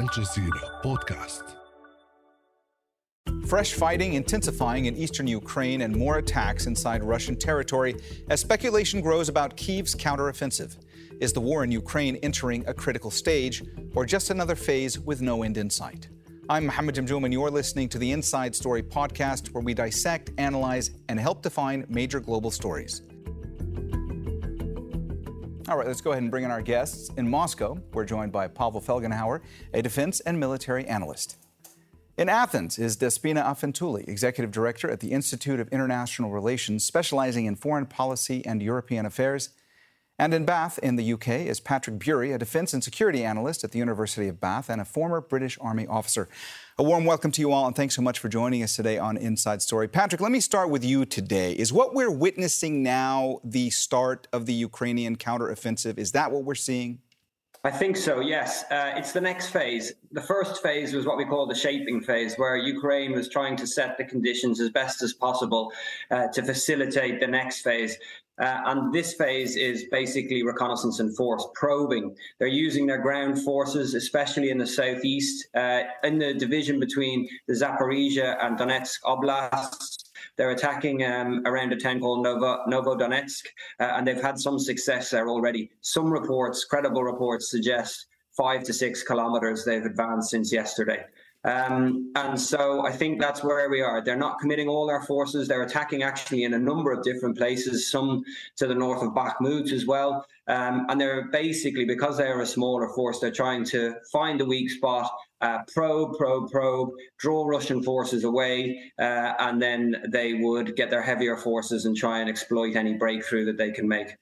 الجزيرة بودكاست Fresh fighting intensifying in eastern Ukraine and more attacks inside Russian territory as speculation grows about Kyiv's counteroffensive. Is the war in Ukraine entering a critical stage or just another phase with no end in sight? I'm Mohammed Jamjoom, and you're listening to the Inside Story podcast, where we dissect, analyze, and help define major global stories. All right, let's go ahead and bring in our guests. In Moscow, we're joined by Pavel Felgenhauer, a defense and military analyst. In Athens is Despina Afentouli, executive director at the Institute of International Relations, specializing in foreign policy and European affairs. And in Bath, in the UK, is Patrick Bury, a defense and security analyst at the University of Bath and a former British Army officer. A warm welcome to you all, and thanks so much for joining us today on Inside Story. Patrick, let me start with you today. Is what we're witnessing now the start of the Ukrainian counteroffensive? Is that what we're seeing? I think so, yes. Uh, it's the next phase. The first phase was what we call the shaping phase, where Ukraine was trying to set the conditions as best as possible uh, to facilitate the next phase. Uh, and this phase is basically reconnaissance and force probing. They're using their ground forces, especially in the southeast, uh, in the division between the Zaporizhia and Donetsk oblasts. They're attacking um, around a town called Novo, Novodonetsk, uh, and they've had some success there already. Some reports, credible reports, suggest five to six kilometers they've advanced since yesterday. Um, and so I think that's where we are. They're not committing all their forces. They're attacking actually in a number of different places, some to the north of Bakhmut as well. Um, and they're basically, because they are a smaller force, they're trying to find a weak spot, uh, probe, probe, probe, draw Russian forces away, uh, and then they would get their heavier forces and try and exploit any breakthrough that they can make.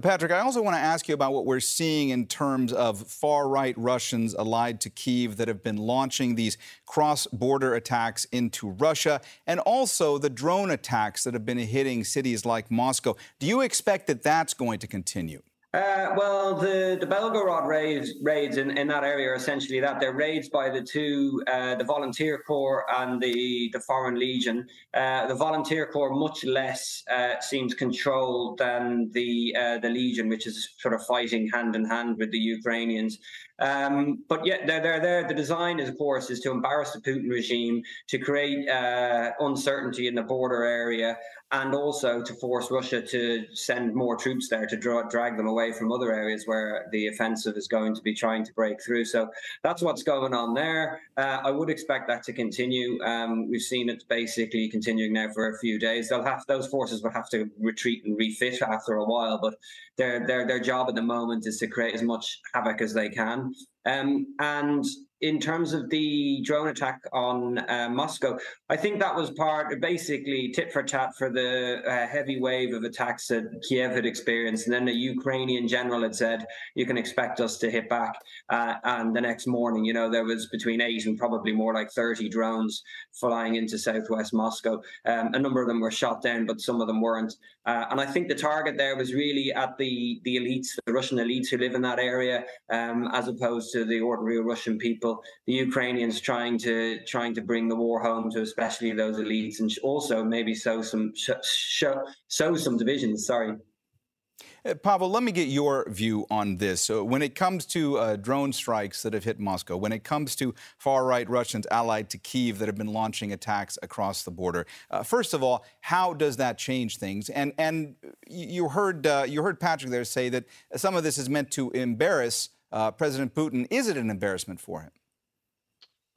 Patrick, I also want to ask you about what we're seeing in terms of far right Russians allied to Kiev that have been launching these cross border attacks into Russia and also the drone attacks that have been hitting cities like Moscow. Do you expect that that's going to continue? Uh, well, the, the Belgorod raids, raids in, in that area are essentially that they're raids by the two, uh, the Volunteer Corps and the, the Foreign Legion. Uh, the Volunteer Corps much less uh, seems controlled than the uh, the Legion, which is sort of fighting hand in hand with the Ukrainians. Um, but yet they're, they're there. The design, is, of course, is to embarrass the Putin regime, to create uh, uncertainty in the border area, and also to force Russia to send more troops there to draw, drag them away from other areas where the offensive is going to be trying to break through. So that's what's going on there. Uh, I would expect that to continue. Um, we've seen it basically continuing now for a few days. They'll have those forces will have to retreat and refit after a while, but their their their job at the moment is to create as much havoc as they can. Um, and in terms of the drone attack on uh, Moscow, I think that was part, basically tit for tat for the uh, heavy wave of attacks that Kiev had experienced. And then the Ukrainian general had said, you can expect us to hit back. Uh, and the next morning, you know, there was between eight and probably more like 30 drones flying into southwest Moscow. Um, a number of them were shot down, but some of them weren't. Uh, and I think the target there was really at the, the elites, the Russian elites who live in that area, um, as opposed to the ordinary Russian people people, the Ukrainians trying to trying to bring the war home to especially those elites, and also maybe sow some show, sow some divisions. Sorry. Uh, Pavel, let me get your view on this. So when it comes to uh, drone strikes that have hit Moscow, when it comes to far right Russians allied to Kiev that have been launching attacks across the border, uh, first of all, how does that change things? And and you heard uh, you heard Patrick there say that some of this is meant to embarrass uh, President Putin. Is it an embarrassment for him?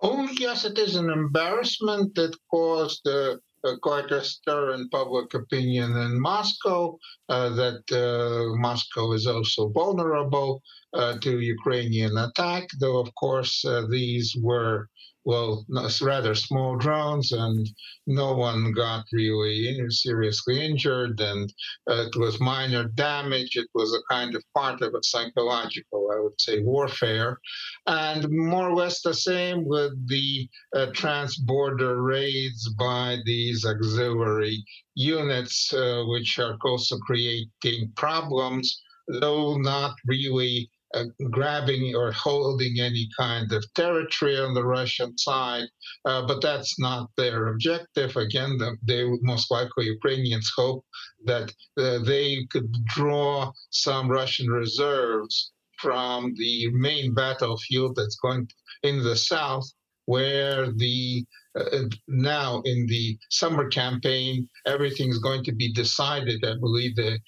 Oh, yes, it is an embarrassment that caused uh, quite a stir in public opinion in Moscow, uh, that uh, Moscow is also vulnerable uh, to Ukrainian attack, though, of course, uh, these were well, rather small drones, and no one got really seriously injured, and uh, it was minor damage. It was a kind of part of a psychological, I would say, warfare, and more or less the same with the uh, trans-border raids by these auxiliary units, uh, which are also creating problems, though not really uh, grabbing or holding any kind of territory on the Russian side, uh, but that's not their objective. Again, the, they most likely Ukrainians hope that uh, they could draw some Russian reserves from the main battlefield that's going in the south, where the uh, now in the summer campaign everything's going to be decided. I believe the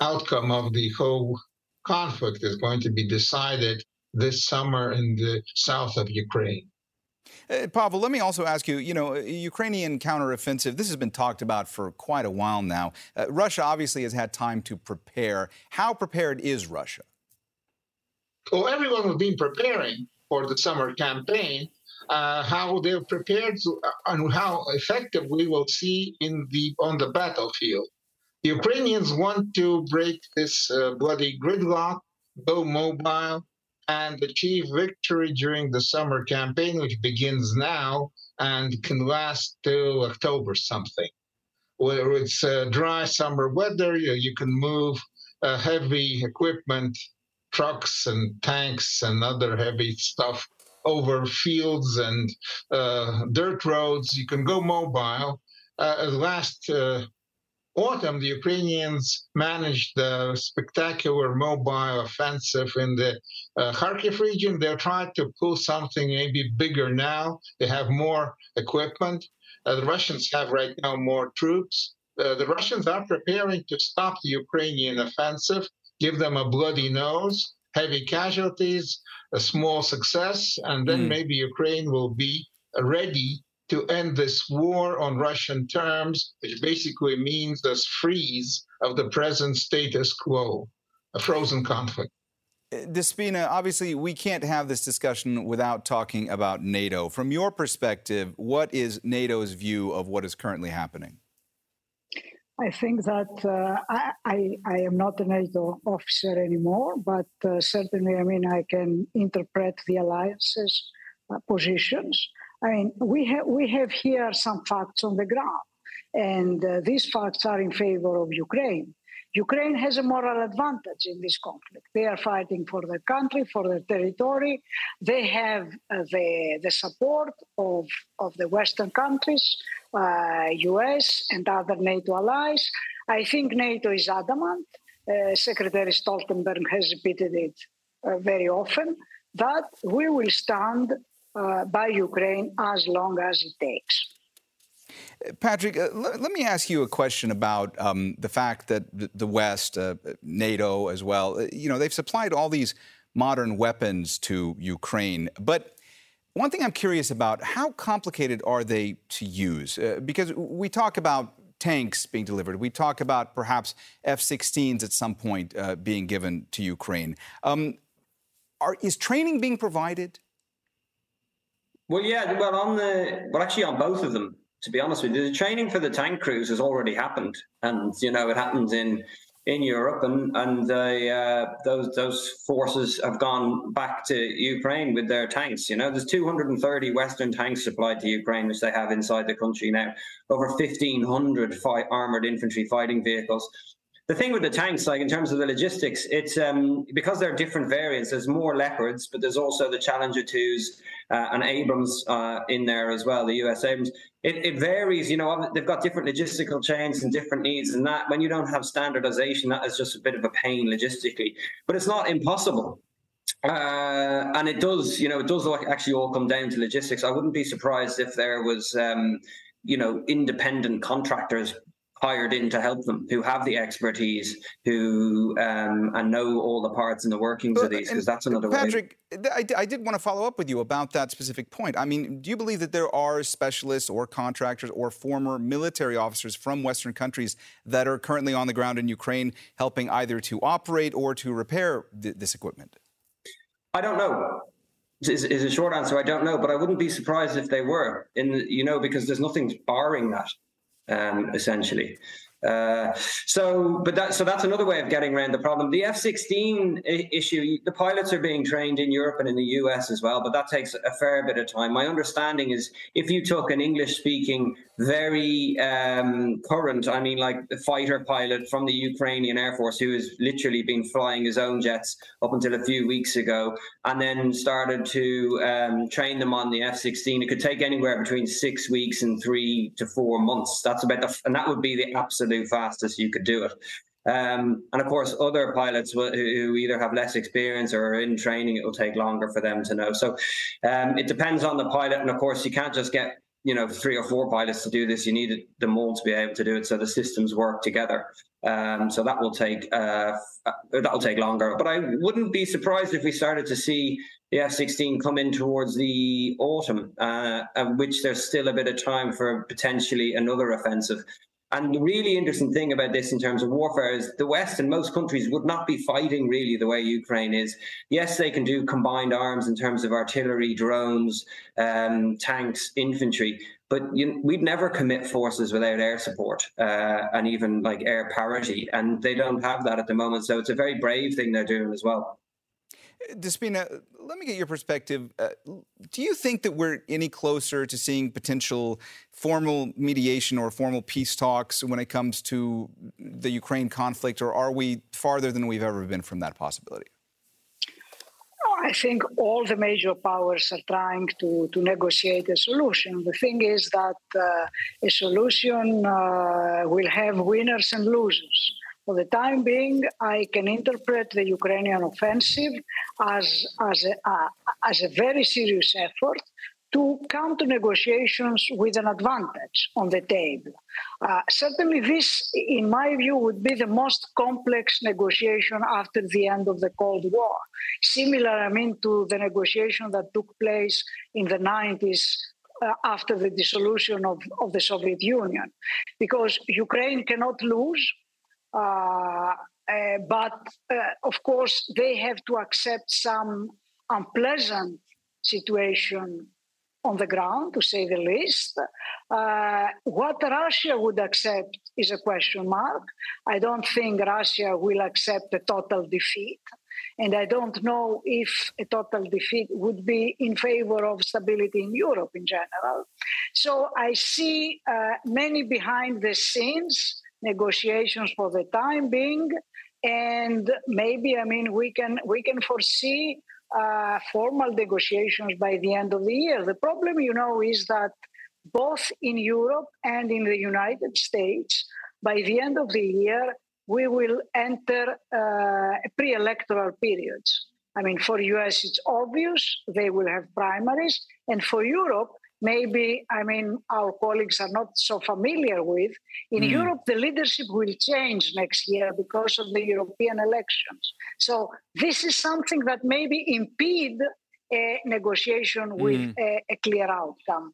outcome of the whole conflict is going to be decided this summer in the south of Ukraine. Uh, Pavel, let me also ask you, you know, Ukrainian counteroffensive, this has been talked about for quite a while now. Uh, Russia obviously has had time to prepare. How prepared is Russia? Well, everyone has been preparing for the summer campaign. Uh, how they're prepared to, uh, and how effective we will see in the on the battlefield. Ukrainians want to break this uh, bloody gridlock, go mobile, and achieve victory during the summer campaign, which begins now and can last till October something. Where it's uh, dry summer weather, you, you can move uh, heavy equipment, trucks and tanks and other heavy stuff over fields and uh, dirt roads. You can go mobile. Uh, last uh, autumn, the Ukrainians managed the spectacular mobile offensive in the uh, Kharkiv region. They're trying to pull something maybe bigger now. They have more equipment. Uh, the Russians have right now more troops. Uh, the Russians are preparing to stop the Ukrainian offensive, give them a bloody nose, heavy casualties, a small success, and then mm. maybe Ukraine will be ready to end this war on Russian terms, which basically means a freeze of the present status quo, a frozen conflict. Uh, Despina, obviously, we can't have this discussion without talking about NATO. From your perspective, what is NATO's view of what is currently happening? I think that uh, I, I, I, am not a NATO officer anymore, but uh, certainly, I mean, I can interpret the alliance's uh, positions. I mean, we have we have here some facts on the ground, and uh, these facts are in favor of Ukraine. Ukraine has a moral advantage in this conflict. They are fighting for their country, for their territory. They have uh, the, the support of, of the Western countries, uh, US and other NATO allies. I think NATO is adamant. Uh, Secretary Stoltenberg has repeated it uh, very often that we will stand uh, by Ukraine as long as it takes. Patrick, uh, let, let, me ask you a question about um, the fact that the West, uh, NATO as well, uh, you know, they've supplied all these modern weapons to Ukraine. But one thing I'm curious about, how complicated are they to use? Uh, because we talk about tanks being delivered. We talk about perhaps F-16s at some point uh, being given to Ukraine. Um, are, is training being provided? Well, yeah, well, on the well, actually, on both of them. To be honest with you, the training for the tank crews has already happened, and you know it happens in in Europe, and and uh, those those forces have gone back to Ukraine with their tanks. You know, there's 230 Western tanks supplied to Ukraine, which they have inside the country now. Over 1,500 fight, armored infantry fighting vehicles the thing with the tanks, like in terms of the logistics, it's um, because there are different variants. There's more Leopards, but there's also the Challenger twos uh, and Abrams uh, in there as well. The US Abrams. It, it, varies. You know, they've got different logistical chains and different needs, and that when you don't have standardization, that is just a bit of a pain logistically. But it's not impossible. Uh, and it does, you know, it does actually all come down to logistics. I wouldn't be surprised if there was, um, you know, independent contractors hired in to help them, who have the expertise, who um, and know all the parts and the workings of these, because that's another Patrick, way. Patrick, I did want to follow up with you about that specific point. I mean, do you believe that there are specialists or contractors or former military officers from Western countries that are currently on the ground in Ukraine helping either to operate or to repair th- this equipment? I don't know. Is, is a short answer. I don't know, but I wouldn't be surprised if they were. In you know, because there's nothing barring that um, essentially. Uh, so, but that so that's another way of getting around the problem. The F-16 issue, the pilots are being trained in Europe and in the US as well, but that takes a fair bit of time. My understanding is if you took an English-speaking, very um, current, I mean, like the fighter pilot from the Ukrainian Air Force who has literally been flying his own jets up until a few weeks ago, and then started to um, train them on the F-16, it could take anywhere between six weeks and three to four months. That's about the, and that would be the absolute fastest you could do it. Um, and of course, other pilots who either have less experience or are in training, it will take longer for them to know. So um, it depends on the pilot. And of course, you can't just get you know three or four pilots to do this. You need them all to be able to do it, so the systems work together. Um, so that will take uh, that will take longer. But I wouldn't be surprised if we started to see the F-16 come in towards the autumn, uh, which there's still a bit of time for potentially another offensive. And the really interesting thing about this in terms of warfare is the West and most countries would not be fighting really the way Ukraine is. Yes, they can do combined arms in terms of artillery, drones, um, tanks, infantry, but you, we'd never commit forces without air support uh, and even like air parity. And they don't have that at the moment. So it's a very brave thing they're doing as well. Despina, let me get your perspective. Uh, do you think that we're any closer to seeing potential formal mediation or formal peace talks when it comes to the Ukraine conflict, or are we farther than we've ever been from that possibility? I think all the major powers are trying to, to negotiate a solution. The thing is that uh, a solution uh, will have winners and losers. For the time being, I can interpret the Ukrainian offensive as, as, a, uh, as a very serious effort to come to negotiations with an advantage on the table. Uh, certainly, this, in my view, would be the most complex negotiation after the end of the Cold War. Similar, I mean, to the negotiation that took place in the 90s uh, after the dissolution of, of the Soviet Union, because Ukraine cannot lose but uh, of course, they have to accept some unpleasant situation on the ground, to say the least. Uh, what Russia would accept is a question mark. I don't think Russia will accept a total defeat. And I don't know if a total defeat would be in favor of stability in Europe in general. So I see uh, many behind the scenes negotiations for the time being and maybe i mean we can we can foresee uh, formal negotiations by the end of the year. The problem you know is that both in europe and in the united states by the end of the year we will enter uh, pre-electoral periods. I mean for us it's obvious they will have primaries and for europe maybe, I mean, our colleagues are not so familiar with. In mm. Europe, the leadership will change next year because of the European elections. So this is something that maybe impede a negotiation with mm. a, a clear outcome.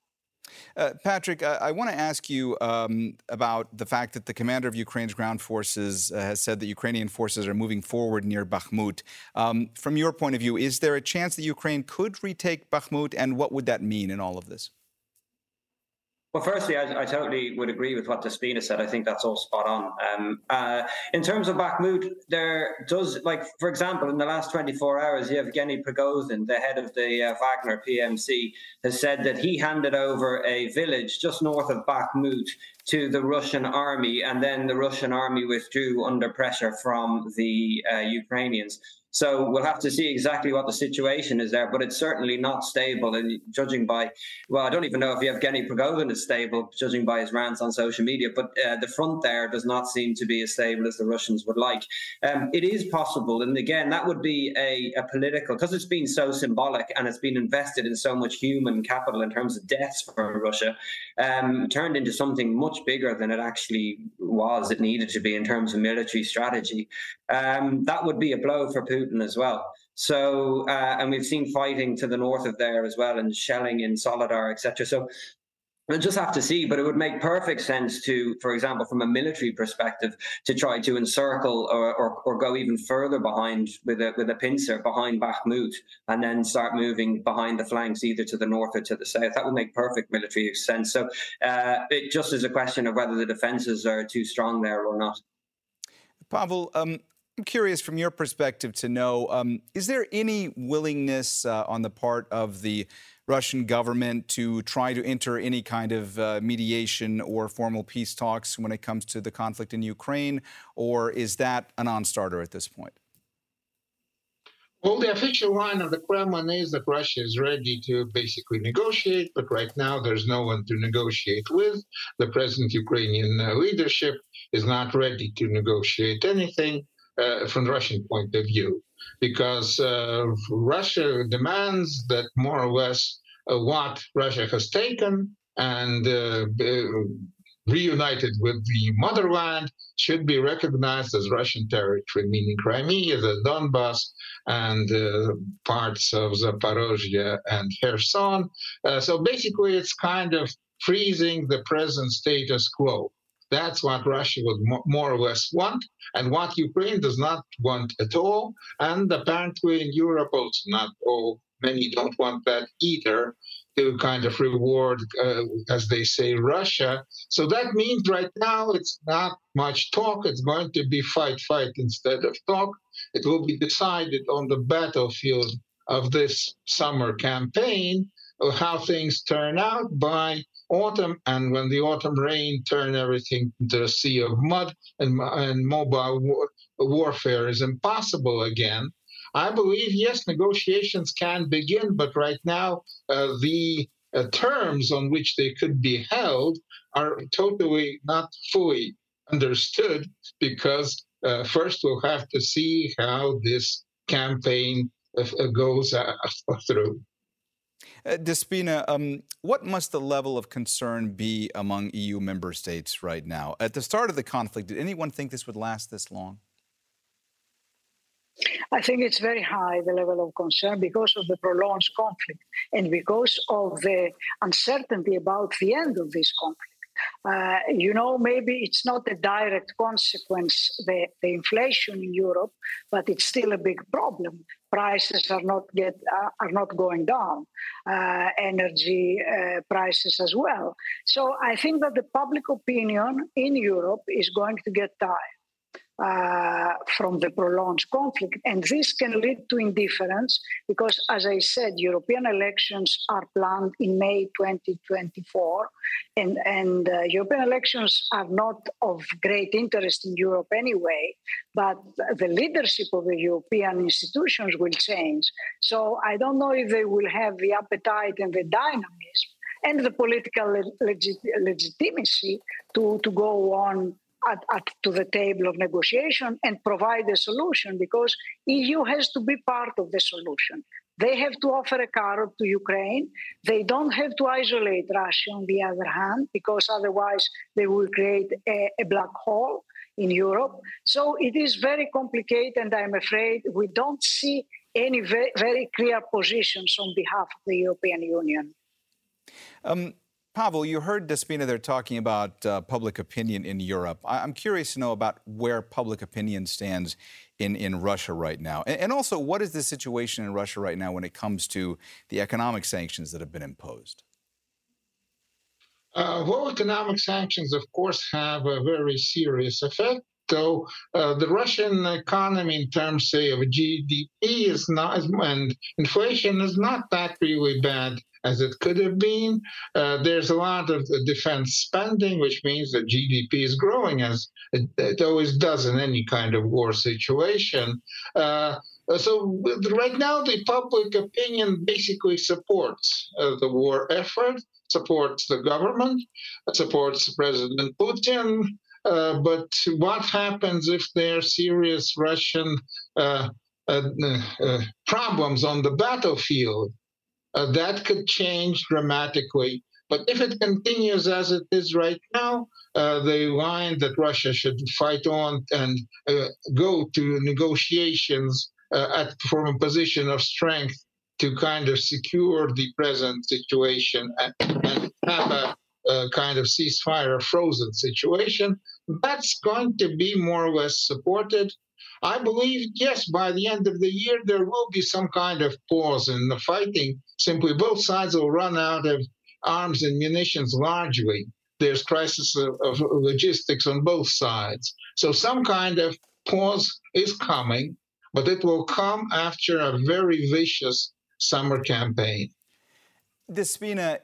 Uh, Patrick, I want to ask you um, about the fact that the commander of Ukraine's ground forces uh, has said that Ukrainian forces are moving forward near Bakhmut. Um, from your point of view, is there a chance that Ukraine could retake Bakhmut, and what would that mean in all of this? Well, firstly, I, I, totally would agree with what Despina said. I think that's all spot on. Um, uh, in terms of Bakhmut, there does, like, for example, in the last 24 hours, Yevgeny Prigozhin, the head of the uh, Wagner PMC, has said that he handed over a village just north of Bakhmut to the Russian army, and then the Russian army withdrew under pressure from the uh, Ukrainians. So we'll have to see exactly what the situation is there, but it's certainly not stable. And judging by, well, I don't even know if Yevgeny Prigozhin is stable, judging by his rants on social media. But uh, the front there does not seem to be as stable as the Russians would like. Um, it is possible, and again, that would be a, a political because it's been so symbolic and it's been invested in so much human capital in terms of deaths from Russia, um, turned into something much bigger than it actually was. It needed to be in terms of military strategy. Um, that would be a blow for Putin Putin as well. So, uh, and we've seen fighting to the north of there as well, and shelling in Soledar, etc. So, We'll just have to see, but it would make perfect sense to, for example, from a military perspective, to try to encircle or, or, or go even further behind with a with a pincer behind Bakhmut, and then start moving behind the flanks either to the north or to the south. That would make perfect military sense. So uh, it just is a question of whether the defences are too strong there or not. Pavel, um, I'm curious from your perspective to know um, is there any willingness uh, on the part of the Russian government to try to enter any kind of uh, mediation or formal peace talks when it comes to the conflict in Ukraine, or is that a non starter at this point? Well, the official line of the Kremlin is that Russia is ready to basically negotiate, but right now there's no one to negotiate with. The present Ukrainian uh, leadership is not ready to negotiate anything uh, from the Russian point of view, because uh, Russia demands that more or less uh, what Russia has taken and uh, reunited with the motherland should be recognized as Russian territory, meaning Crimea, the Donbass, and uh, parts of Zaporozhye and Kherson. Uh, so basically, it's kind of freezing the present status quo. That's what Russia would more or less want, and what Ukraine does not want at all. And apparently, in Europe, also not all. Many don't want that either to kind of reward, uh, as they say, Russia. So that means right now it's not much talk. It's going to be fight, fight instead of talk. It will be decided on the battlefield of this summer campaign how things turn out by autumn, and when the autumn rain turn everything into a sea of mud and, and mobile war, warfare is impossible again, I believe, yes, negotiations can begin, but right now uh, the uh, terms on which they could be held are totally not fully understood because uh, first we'll have to see how this campaign uh, goes uh, through. Uh, Despina, um, what must the level of concern be among EU member states right now? At the start of the conflict, did anyone think this would last this long? I think it's very high, the level of concern, because of the prolonged conflict and because of the uncertainty about the end of this conflict. Uh, you know, maybe it's not a direct consequence, the, the inflation in Europe, but it's still a big problem. Prices are not get uh, are not going down, uh, energy uh, prices as well. So I think that the public opinion in Europe is going to get tired uh, from the prolonged conflict. And this can lead to indifference because, as I said, European elections are planned in May 2024. And, and uh, European elections are not of great interest in Europe anyway, but the leadership of the European institutions will change. So I don't know if they will have the appetite and the dynamism and the political legit- legitimacy to, to go on at, at, to the table of negotiation and provide a solution because EU has to be part of the solution. They have to offer a carrot to Ukraine. They don't have to isolate Russia on the other hand, because otherwise they will create a, a black hole in Europe. So it is very complicated, and I'm afraid we don't see any very, very clear positions on behalf of the European Union. Um, Pavel, you heard Despina there talking about uh, public opinion in Europe. I- am curious to know about where public opinion stands in, in Russia right now. And, and also, what is the situation in Russia right now when it comes to the economic sanctions that have been imposed? Uh, well, economic sanctions, of course, have a very serious effect. So uh, the Russian economy, in terms, say, of GDP, is not, and inflation is not that really bad as it could have been. Uh, there's a lot of defense spending, which means that GDP is growing as it, it always does in any kind of war situation. Uh, so right now, the public opinion basically supports uh, the war effort, supports the government, supports President Putin. Uh, but what happens if there are serious Russian uh, uh, problems on the battlefield? that could change dramatically. But if it continues as it is right now, uh, the line that Russia should fight on and uh, go to negotiations uh, at, from a position of strength to kind of secure the present situation and, and have a, a, kind of ceasefire, frozen situation, that's going to be more or less supported. I believe, yes, by the end of the year, there will be some kind of pause in the fighting. Simply, both sides will run out of arms and munitions largely. There's crisis of, of logistics on both sides. So some kind of pause is coming, but it will come after a very vicious summer campaign. Despina,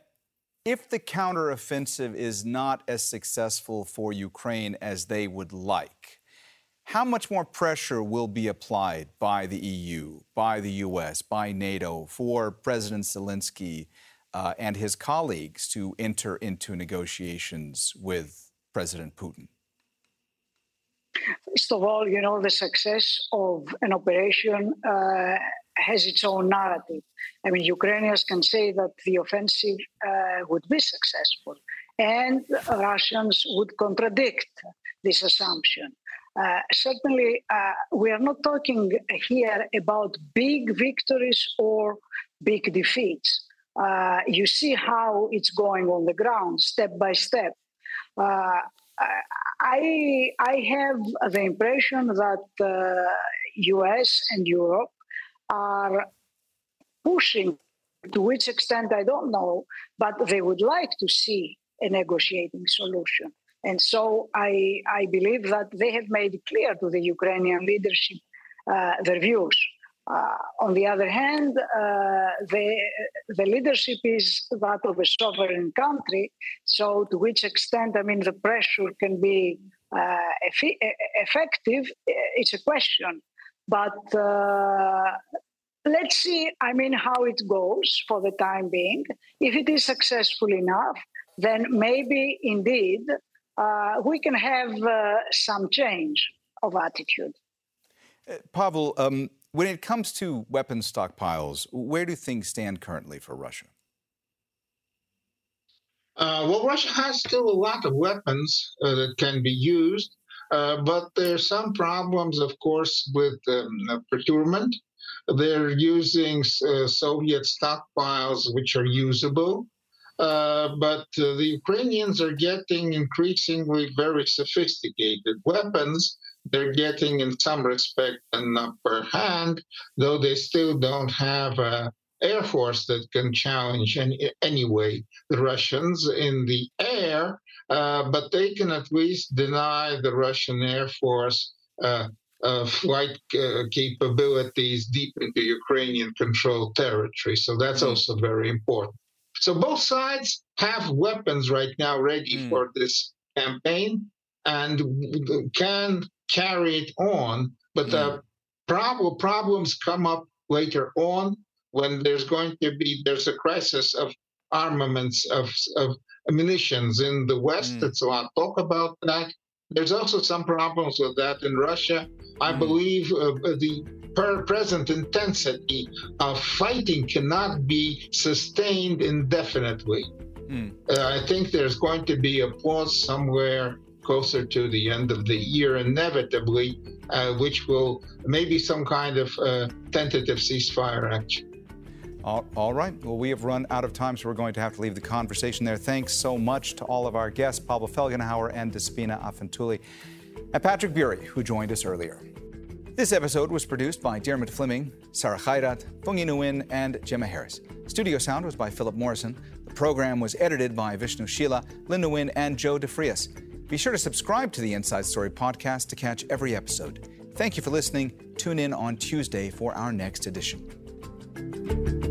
if the counteroffensive is not as successful for Ukraine as they would like, how much more pressure will be applied by the EU, by the US, by NATO for President Zelensky uh, and his colleagues to enter into negotiations with President Putin? First of all, you know, the success of an operation uh, has its own narrative. I mean, Ukrainians can say that the offensive uh, would be successful, and Russians would contradict this assumption. Uh, certainly, uh, we are not talking here about big victories or big defeats. Uh, you see how it's going on the ground, step by step. Uh, I I have the impression that the U.S. and Europe are pushing. To which extent, I don't know, but they would like to see a negotiating solution. And so I, I believe that they have made clear to the Ukrainian leadership uh, their views. Uh, on the other hand, uh, the, the leadership is that of a sovereign country. So, to which extent, I mean, the pressure can be uh, effective, it's a question. But uh, let's see, I mean, how it goes for the time being. If it is successful enough, then maybe indeed uh, we can have uh, some change of attitude. Uh, Pavel, um, when it comes to weapon stockpiles, where do things stand currently for Russia? Uh, well, Russia has still a lot of weapons uh, that can be used, uh, but there are some problems, of course, with um, procurement. They're using uh, Soviet stockpiles which are usable, uh, but uh, the Ukrainians are getting increasingly very sophisticated weapons they're getting, in some respect, an upper hand, though they still don't have an air force that can challenge any, anyway the Russians in the air. Uh, but they can at least deny the Russian air force uh, uh, flight uh, capabilities deep into Ukrainian controlled territory. So that's mm. also very important. So both sides have weapons right now ready mm. for this campaign and can carry it on. But the mm. problem problems come up later on when there's going to be there's a crisis of armaments of, of munitions in the West. Mm. It's a lot talk about that. There's also some problems with that in Russia. I mm. believe uh, the per present intensity of fighting cannot be sustained indefinitely. Mm. Uh, I think there's going to be a pause somewhere closer to the end of the year, inevitably, uh, which will maybe some kind of uh, tentative ceasefire action. All, all right. Well, we have run out of time, so we're going to have to leave the conversation there. Thanks so much to all of our guests, Pablo Felgenhauer and Despina Afentouli, and Patrick Bury, who joined us earlier. This episode was produced by Dermot Fleming, Sarah Khairat, Fungi Nguyen, and Gemma Harris. Studio sound was by Philip Morrison. The program was edited by Vishnu Sheila, Linda Nguyen, and Joe DeFrias. Be sure to subscribe to the Inside Story podcast to catch every episode. Thank you for listening. Tune in on Tuesday for our next edition.